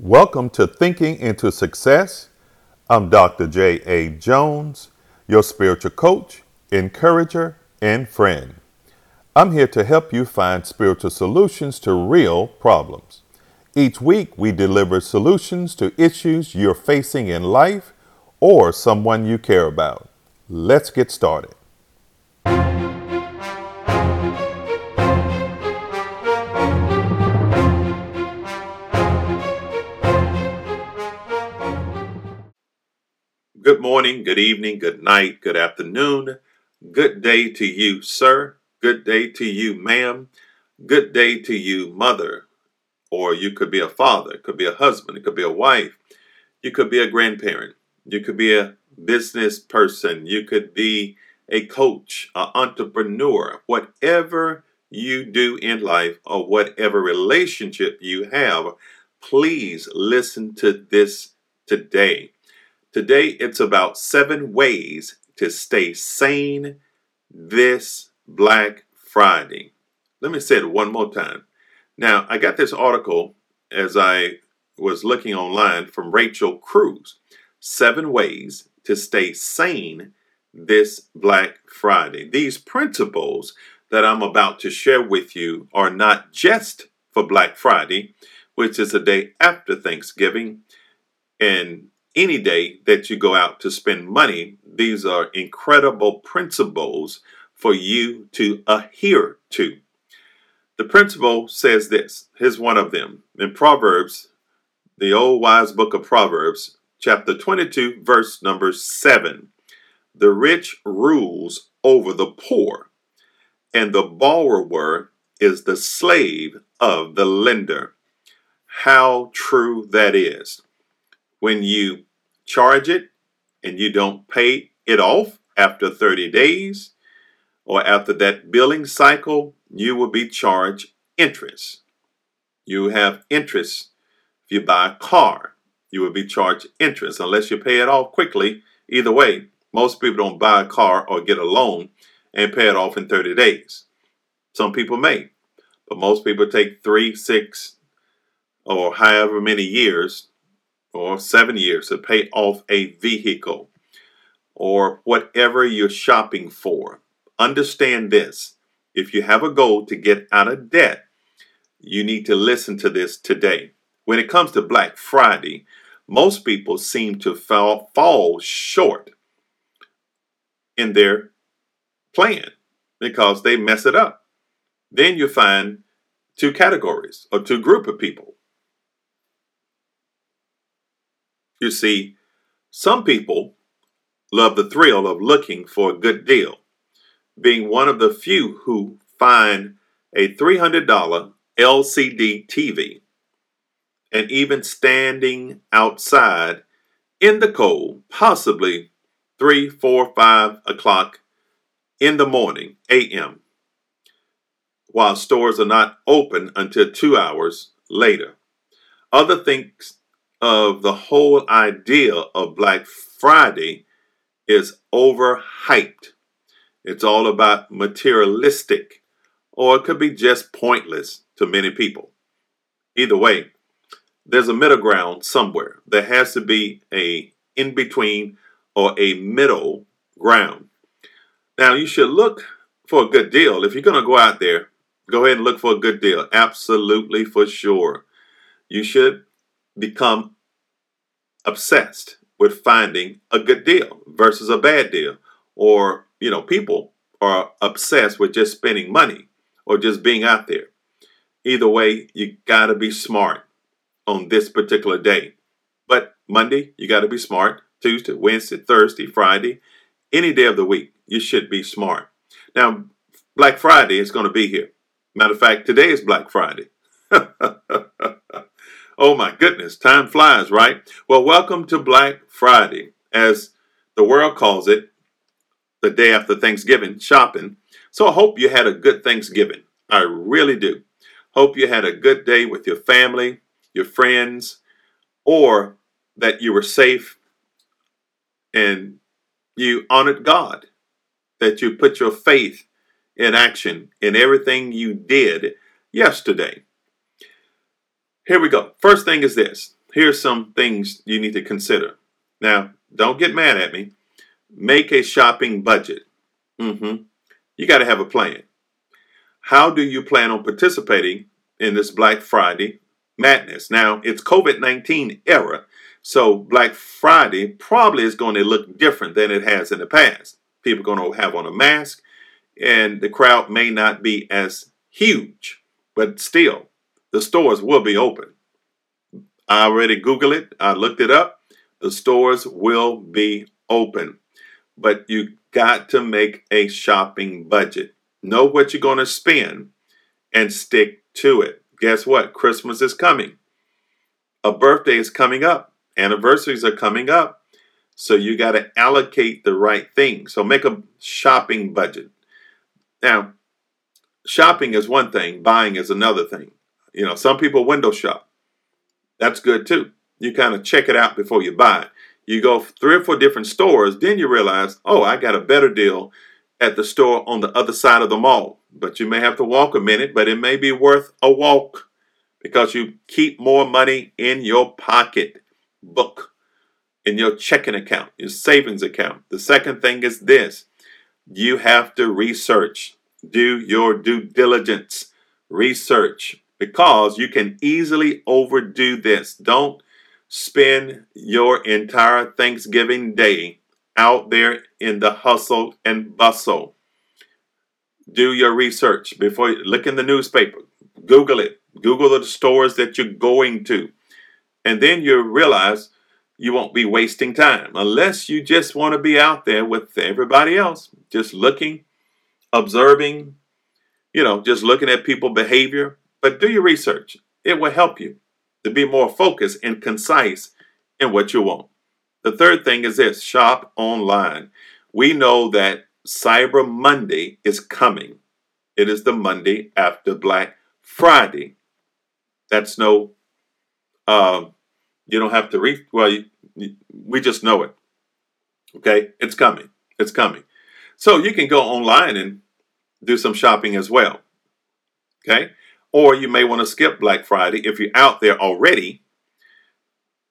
Welcome to Thinking into Success. I'm Dr. J.A. Jones, your spiritual coach, encourager, and friend. I'm here to help you find spiritual solutions to real problems. Each week, we deliver solutions to issues you're facing in life or someone you care about. Let's get started. Good morning, good evening, good night, good afternoon, good day to you, sir. Good day to you, ma'am. Good day to you, mother. Or you could be a father, it could be a husband, it could be a wife, you could be a grandparent, you could be a business person, you could be a coach, an entrepreneur, whatever you do in life or whatever relationship you have, please listen to this today. Today, it's about seven ways to stay sane this Black Friday. Let me say it one more time. Now, I got this article as I was looking online from Rachel Cruze Seven Ways to Stay Sane This Black Friday. These principles that I'm about to share with you are not just for Black Friday, which is a day after Thanksgiving. And any day that you go out to spend money, these are incredible principles for you to adhere to. The principle says this. Here's one of them. In Proverbs, the old wise book of Proverbs, chapter 22, verse number 7. The rich rules over the poor, and the borrower is the slave of the lender. How true that is. When you charge it and you don't pay it off after 30 days or after that billing cycle, you will be charged interest. You have interest if you buy a car, you will be charged interest unless you pay it off quickly. Either way, most people don't buy a car or get a loan and pay it off in 30 days. Some people may, but most people take three, six, or however many years or seven years to pay off a vehicle or whatever you're shopping for. Understand this if you have a goal to get out of debt, you need to listen to this today. When it comes to Black Friday, most people seem to fall, fall short in their plan because they mess it up. Then you find two categories or two group of people. You see, some people love the thrill of looking for a good deal, being one of the few who find a $300 LCD TV and even standing outside in the cold, possibly 3, 4, 5 o'clock in the morning, a.m., while stores are not open until two hours later. Other things of the whole idea of Black Friday is overhyped. It's all about materialistic, or it could be just pointless to many people. Either way, there's a middle ground somewhere. There has to be a in between or a middle ground. Now, you should look for a good deal. If you're going to go out there, go ahead and look for a good deal. Absolutely for sure. You should become obsessed with finding a good deal versus a bad deal. Or, you know, people are obsessed with just spending money or just being out there. Either way, you got to be smart on this particular day. But Monday, you got to be smart. Tuesday, Wednesday, Thursday, Friday, any day of the week, you should be smart. Now, Black Friday is going to be here. Matter of fact, today is Black Friday. Oh my goodness, time flies, right? Well, welcome to Black Friday, as the world calls it, the day after Thanksgiving shopping. So I hope you had a good Thanksgiving. I really do. Hope you had a good day with your family, your friends, or that you were safe and you honored God, that you put your faith in action in everything you did yesterday. Here we go. First thing is this here's some things you need to consider. Now, don't get mad at me. Make a shopping budget. Mm-hmm. You got to have a plan. How do you plan on participating in this Black Friday madness? Now, it's COVID 19 era, so Black Friday probably is going to look different than it has in the past. People are going to have on a mask, and the crowd may not be as huge, but still, the stores will be open. I already Googled it, I looked it up. The stores will be open, but you got to make a shopping budget. Know what you're going to spend and stick to it. Guess what? Christmas is coming. A birthday is coming up. Anniversaries are coming up. So you got to allocate the right thing. So make a shopping budget. Now, shopping is one thing, buying is another thing. You know, some people window shop. That's good too. You kind of check it out before you buy it. You go three or four different stores, then you realize, oh, I got a better deal at the store on the other side of the mall. But you may have to walk a minute, but it may be worth a walk because you keep more money in your pocket book, in your checking account, your savings account. The second thing is this you have to research, do your due diligence, research, because you can easily overdo this. Don't spend your entire Thanksgiving day out there in the hustle and bustle. Do your research before you look in the newspaper, Google it, Google the stores that you're going to, and then you realize you won't be wasting time unless you just want to be out there with everybody else, just looking, observing, you know, just looking at people behavior. But do your research. It will help you to be more focused and concise in what you want. The third thing is this shop online. We know that Cyber Monday is coming. It is the Monday after Black Friday. That's no, um, you don't have to read. Well, you, you, we just know it. Okay, it's coming. It's coming. So you can go online and do some shopping as well. Okay, or you may want to skip Black Friday if you're out there already.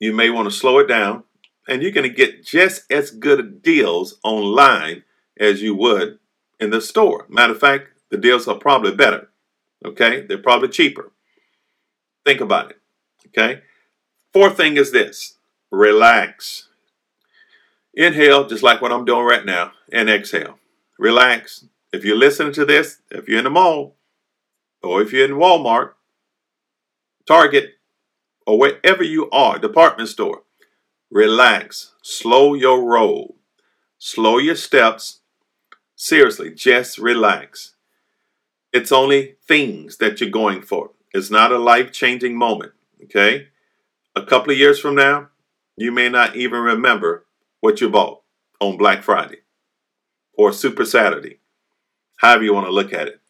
You may want to slow it down, and you're going to get just as good deals online as you would in the store. Matter of fact, the deals are probably better. Okay, they're probably cheaper. Think about it. Okay, fourth thing is this relax. Inhale, just like what I'm doing right now, and exhale. Relax. If you're listening to this, if you're in the mall, or if you're in Walmart, Target, or wherever you are, department store, relax, slow your roll, slow your steps. Seriously, just relax. It's only things that you're going for. It's not a life changing moment, okay? A couple of years from now, you may not even remember what you bought on Black Friday or Super Saturday, however you want to look at it.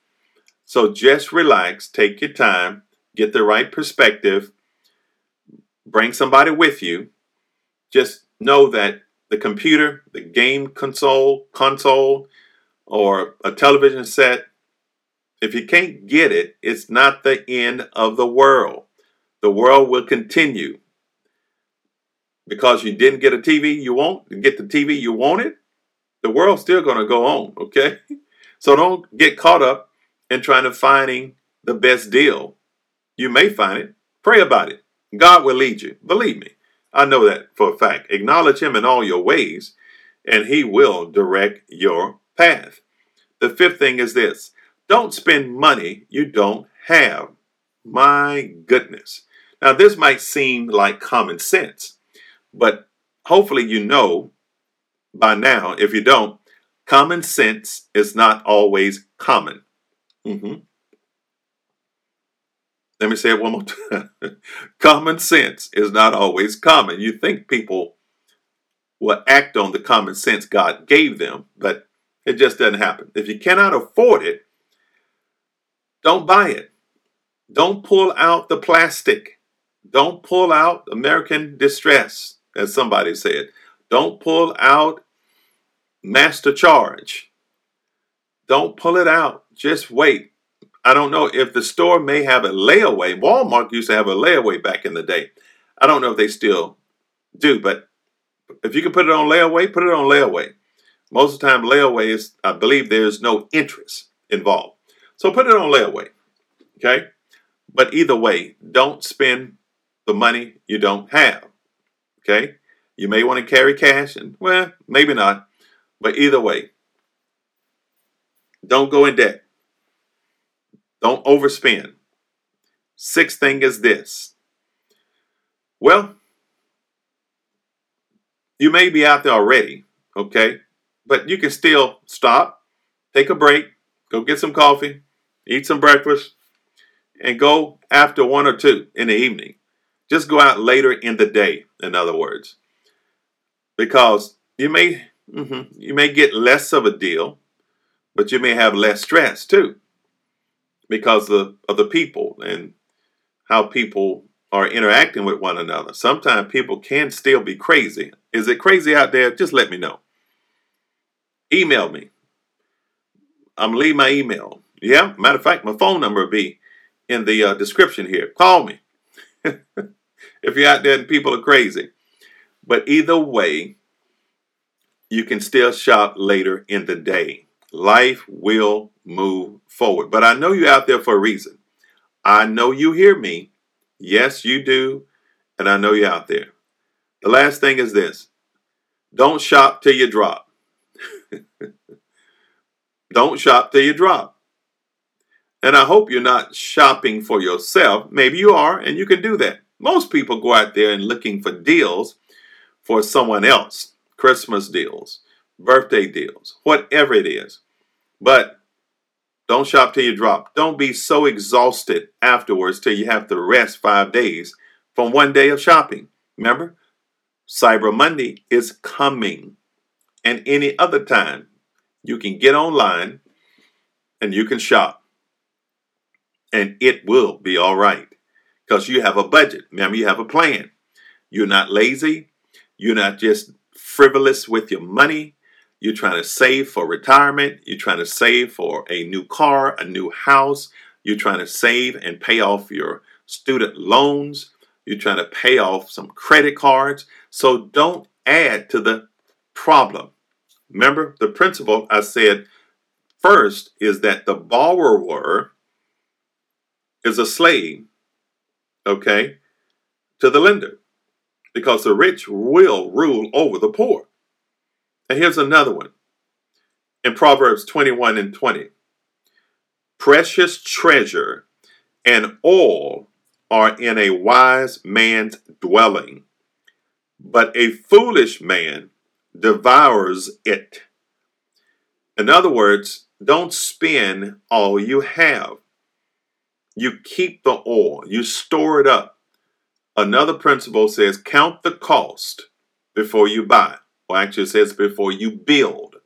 So just relax, take your time, get the right perspective, bring somebody with you. Just know that the computer, the game console, console, or a television set, if you can't get it, it's not the end of the world. The world will continue. Because you didn't get a TV you want, get the TV you wanted, the world's still going to go on, okay? So don't get caught up and trying to finding the best deal. You may find it. Pray about it. God will lead you. Believe me. I know that for a fact. Acknowledge him in all your ways, and he will direct your path. The fifth thing is this don't spend money you don't have. My goodness. Now, this might seem like common sense, but hopefully you know by now, if you don't, common sense is not always common. Mm-hmm. Let me say it one more time. common sense is not always common. You think people will act on the common sense God gave them, but it just doesn't happen. If you cannot afford it, don't buy it. Don't pull out the plastic. Don't pull out American distress, as somebody said. Don't pull out master charge. Don't pull it out. Just wait. I don't know if the store may have a layaway. Walmart used to have a layaway back in the day. I don't know if they still do, but if you can put it on layaway, put it on layaway. Most of the time, layaway is, I believe, there's no interest involved. So put it on layaway. Okay? But either way, don't spend the money you don't have. Okay? You may want to carry cash, and well, maybe not. But either way, don't go in debt. Don't overspend. Sixth thing is this. Well, you may be out there already, okay? But you can still stop, take a break, go get some coffee, eat some breakfast, and go after one or two in the evening. Just go out later in the day, in other words, because you may mm-hmm, you may get less of a deal, but you may have less stress too, because of, of the people and how people are interacting with one another. Sometimes people can still be crazy. Is it crazy out there? Just let me know. Email me. I'm leave my email. Yeah, matter of fact, my phone number will be in the uh, description here. Call me if you're out there and people are crazy. But either way, you can still shop later in the day. Life will move forward. But I know you're out there for a reason. I know you hear me. Yes, you do. And I know you're out there. The last thing is this don't shop till you drop. don't shop till you drop. And I hope you're not shopping for yourself. Maybe you are, and you can do that. Most people go out there and looking for deals for someone else Christmas deals, birthday deals, whatever it is. But don't shop till you drop. Don't be so exhausted afterwards till you have to rest five days from one day of shopping. Remember, Cyber Monday is coming. And any other time, you can get online and you can shop. And it will be all right because you have a budget. Remember, you have a plan. You're not lazy. You're not just frivolous with your money. You're trying to save for retirement. You're trying to save for a new car, a new house. You're trying to save and pay off your student loans. You're trying to pay off some credit cards. So don't add to the problem. Remember, the principle I said first is that the borrower is a slave, okay, to the lender because the rich will rule over the poor. And here's another one in Proverbs 21 and 20 Precious treasure and oil are in a wise man's dwelling, but a foolish man devours it. In other words, don't spend all you have. You keep the oil, you store it up. Another principle says count the cost before you buy. Well, actually, says before you build.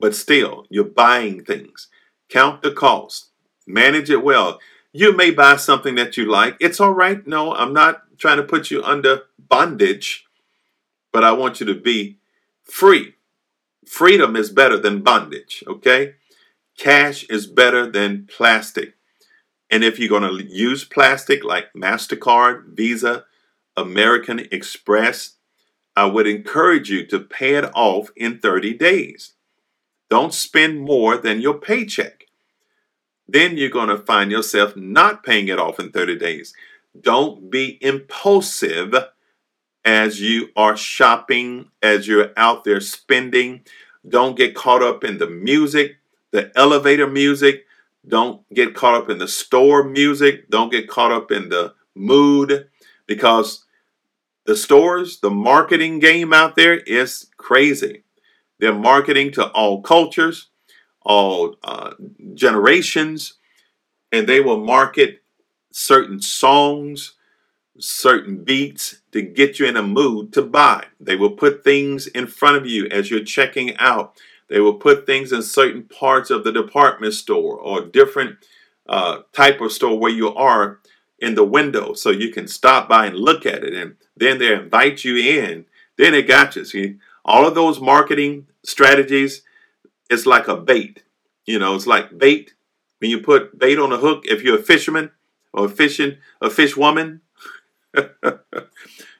But still, you're buying things. Count the cost. Manage it well. You may buy something that you like. It's all right. No, I'm not trying to put you under bondage, but I want you to be free. Freedom is better than bondage, okay? Cash is better than plastic. And if you're going to use plastic like MasterCard, Visa, American Express, I would encourage you to pay it off in 30 days. Don't spend more than your paycheck. Then you're going to find yourself not paying it off in 30 days. Don't be impulsive as you are shopping, as you're out there spending. Don't get caught up in the music, the elevator music, don't get caught up in the store music. Don't get caught up in the mood because the stores, the marketing game out there is crazy. They're marketing to all cultures, all uh, generations, and they will market certain songs, certain beats to get you in a mood to buy. They will put things in front of you as you're checking out they will put things in certain parts of the department store or different uh, type of store where you are in the window so you can stop by and look at it. And then they invite you in. Then it got you. See, all of those marketing strategies, it's like a bait. You know, it's like bait. When you put bait on a hook, if you're a fisherman or a fishing, a fish woman,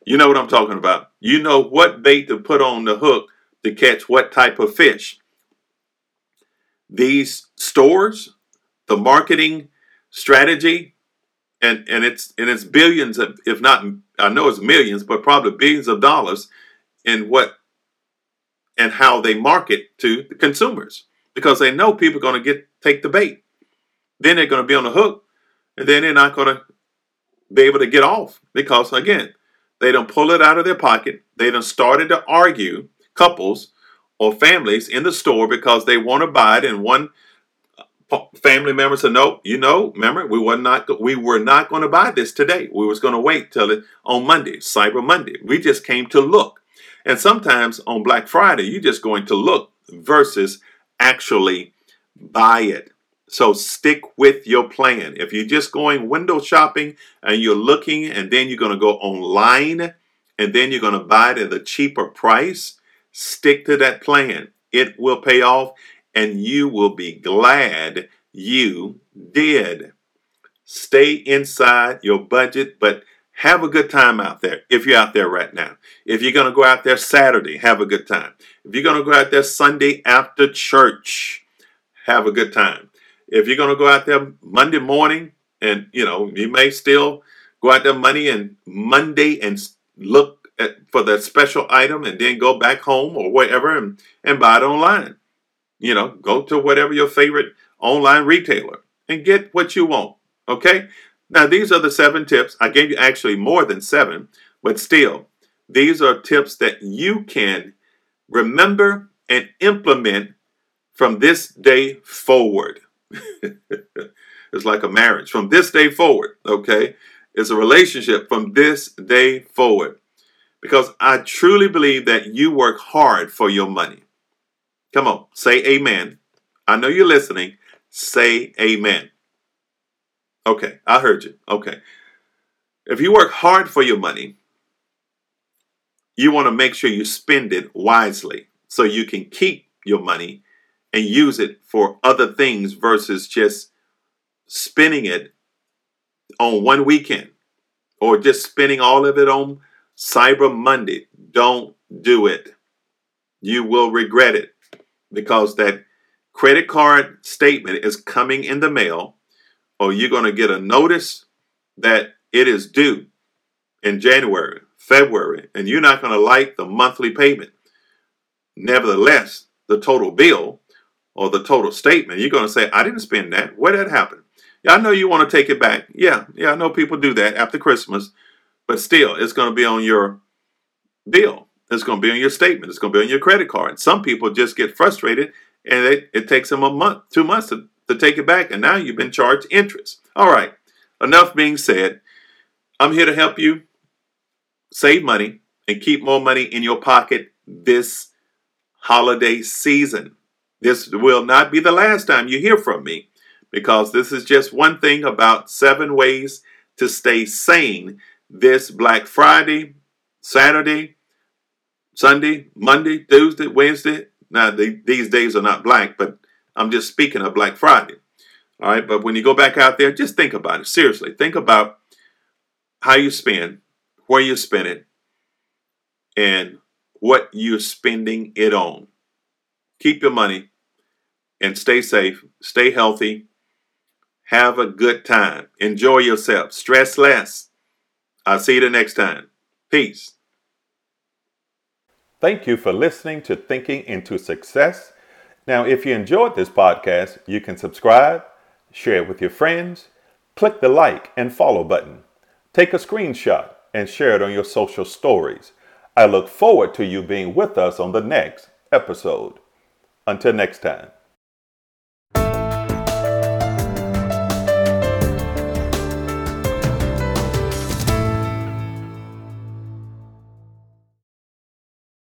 You know what I'm talking about. You know what bait to put on the hook to catch what type of fish. These stores, the marketing strategy, and, and it's and it's billions of, if not I know it's millions, but probably billions of dollars in what and how they market to the consumers because they know people are going to get take the bait. Then they're going to be on the hook, and then they're not going to be able to get off because again, they don't pull it out of their pocket. They don't started to argue couples or families in the store because they want to buy it, and one family member said, "No, you know, remember we were not we were not going to buy this today. We was going to wait till it on Monday, Cyber Monday. We just came to look." And sometimes on Black Friday, you're just going to look versus actually buy it. So stick with your plan. If you're just going window shopping and you're looking and then you're going to go online and then you're going to buy it at a cheaper price, stick to that plan. It will pay off and you will be glad you did. Stay inside your budget, but have a good time out there if you're out there right now. If you're going to go out there Saturday, have a good time. If you're going to go out there Sunday after church, have a good time. If you're going to go out there Monday morning, and you know you may still go out there Monday and Monday and look at, for that special item, and then go back home or wherever and, and buy it online. You know, go to whatever your favorite online retailer and get what you want. Okay. Now these are the seven tips. I gave you actually more than seven, but still, these are tips that you can remember and implement from this day forward. it's like a marriage from this day forward, okay? It's a relationship from this day forward. Because I truly believe that you work hard for your money. Come on, say amen. I know you're listening. Say amen. Okay, I heard you. Okay. If you work hard for your money, you want to make sure you spend it wisely so you can keep your money and use it for other things versus just spending it on one weekend or just spending all of it on Cyber Monday. Don't do it. You will regret it because that credit card statement is coming in the mail or you're going to get a notice that it is due in January, February, and you're not going to like the monthly payment. Nevertheless, the total bill or the total statement, you're going to say, I didn't spend that. Where did that happen? Yeah, I know you want to take it back. Yeah, yeah, I know people do that after Christmas, but still, it's going to be on your bill. It's going to be on your statement. It's going to be on your credit card. Some people just get frustrated and it, it takes them a month, two months to, to take it back, and now you've been charged interest. All right, enough being said. I'm here to help you save money and keep more money in your pocket this holiday season. This will not be the last time you hear from me because this is just one thing about seven ways to stay sane this Black Friday, Saturday, Sunday, Monday, Tuesday, Wednesday. Now, the, these days are not black, but I'm just speaking of Black Friday. All right, but when you go back out there, just think about it. Seriously, think about how you spend, where you spend it, and what you're spending it on. Keep your money and stay safe, stay healthy, have a good time, enjoy yourself, stress less. I'll see you the next time. Peace. Thank you for listening to Thinking into Success. Now, if you enjoyed this podcast, you can subscribe, share it with your friends, click the like and follow button, take a screenshot, and share it on your social stories. I look forward to you being with us on the next episode. Until next time.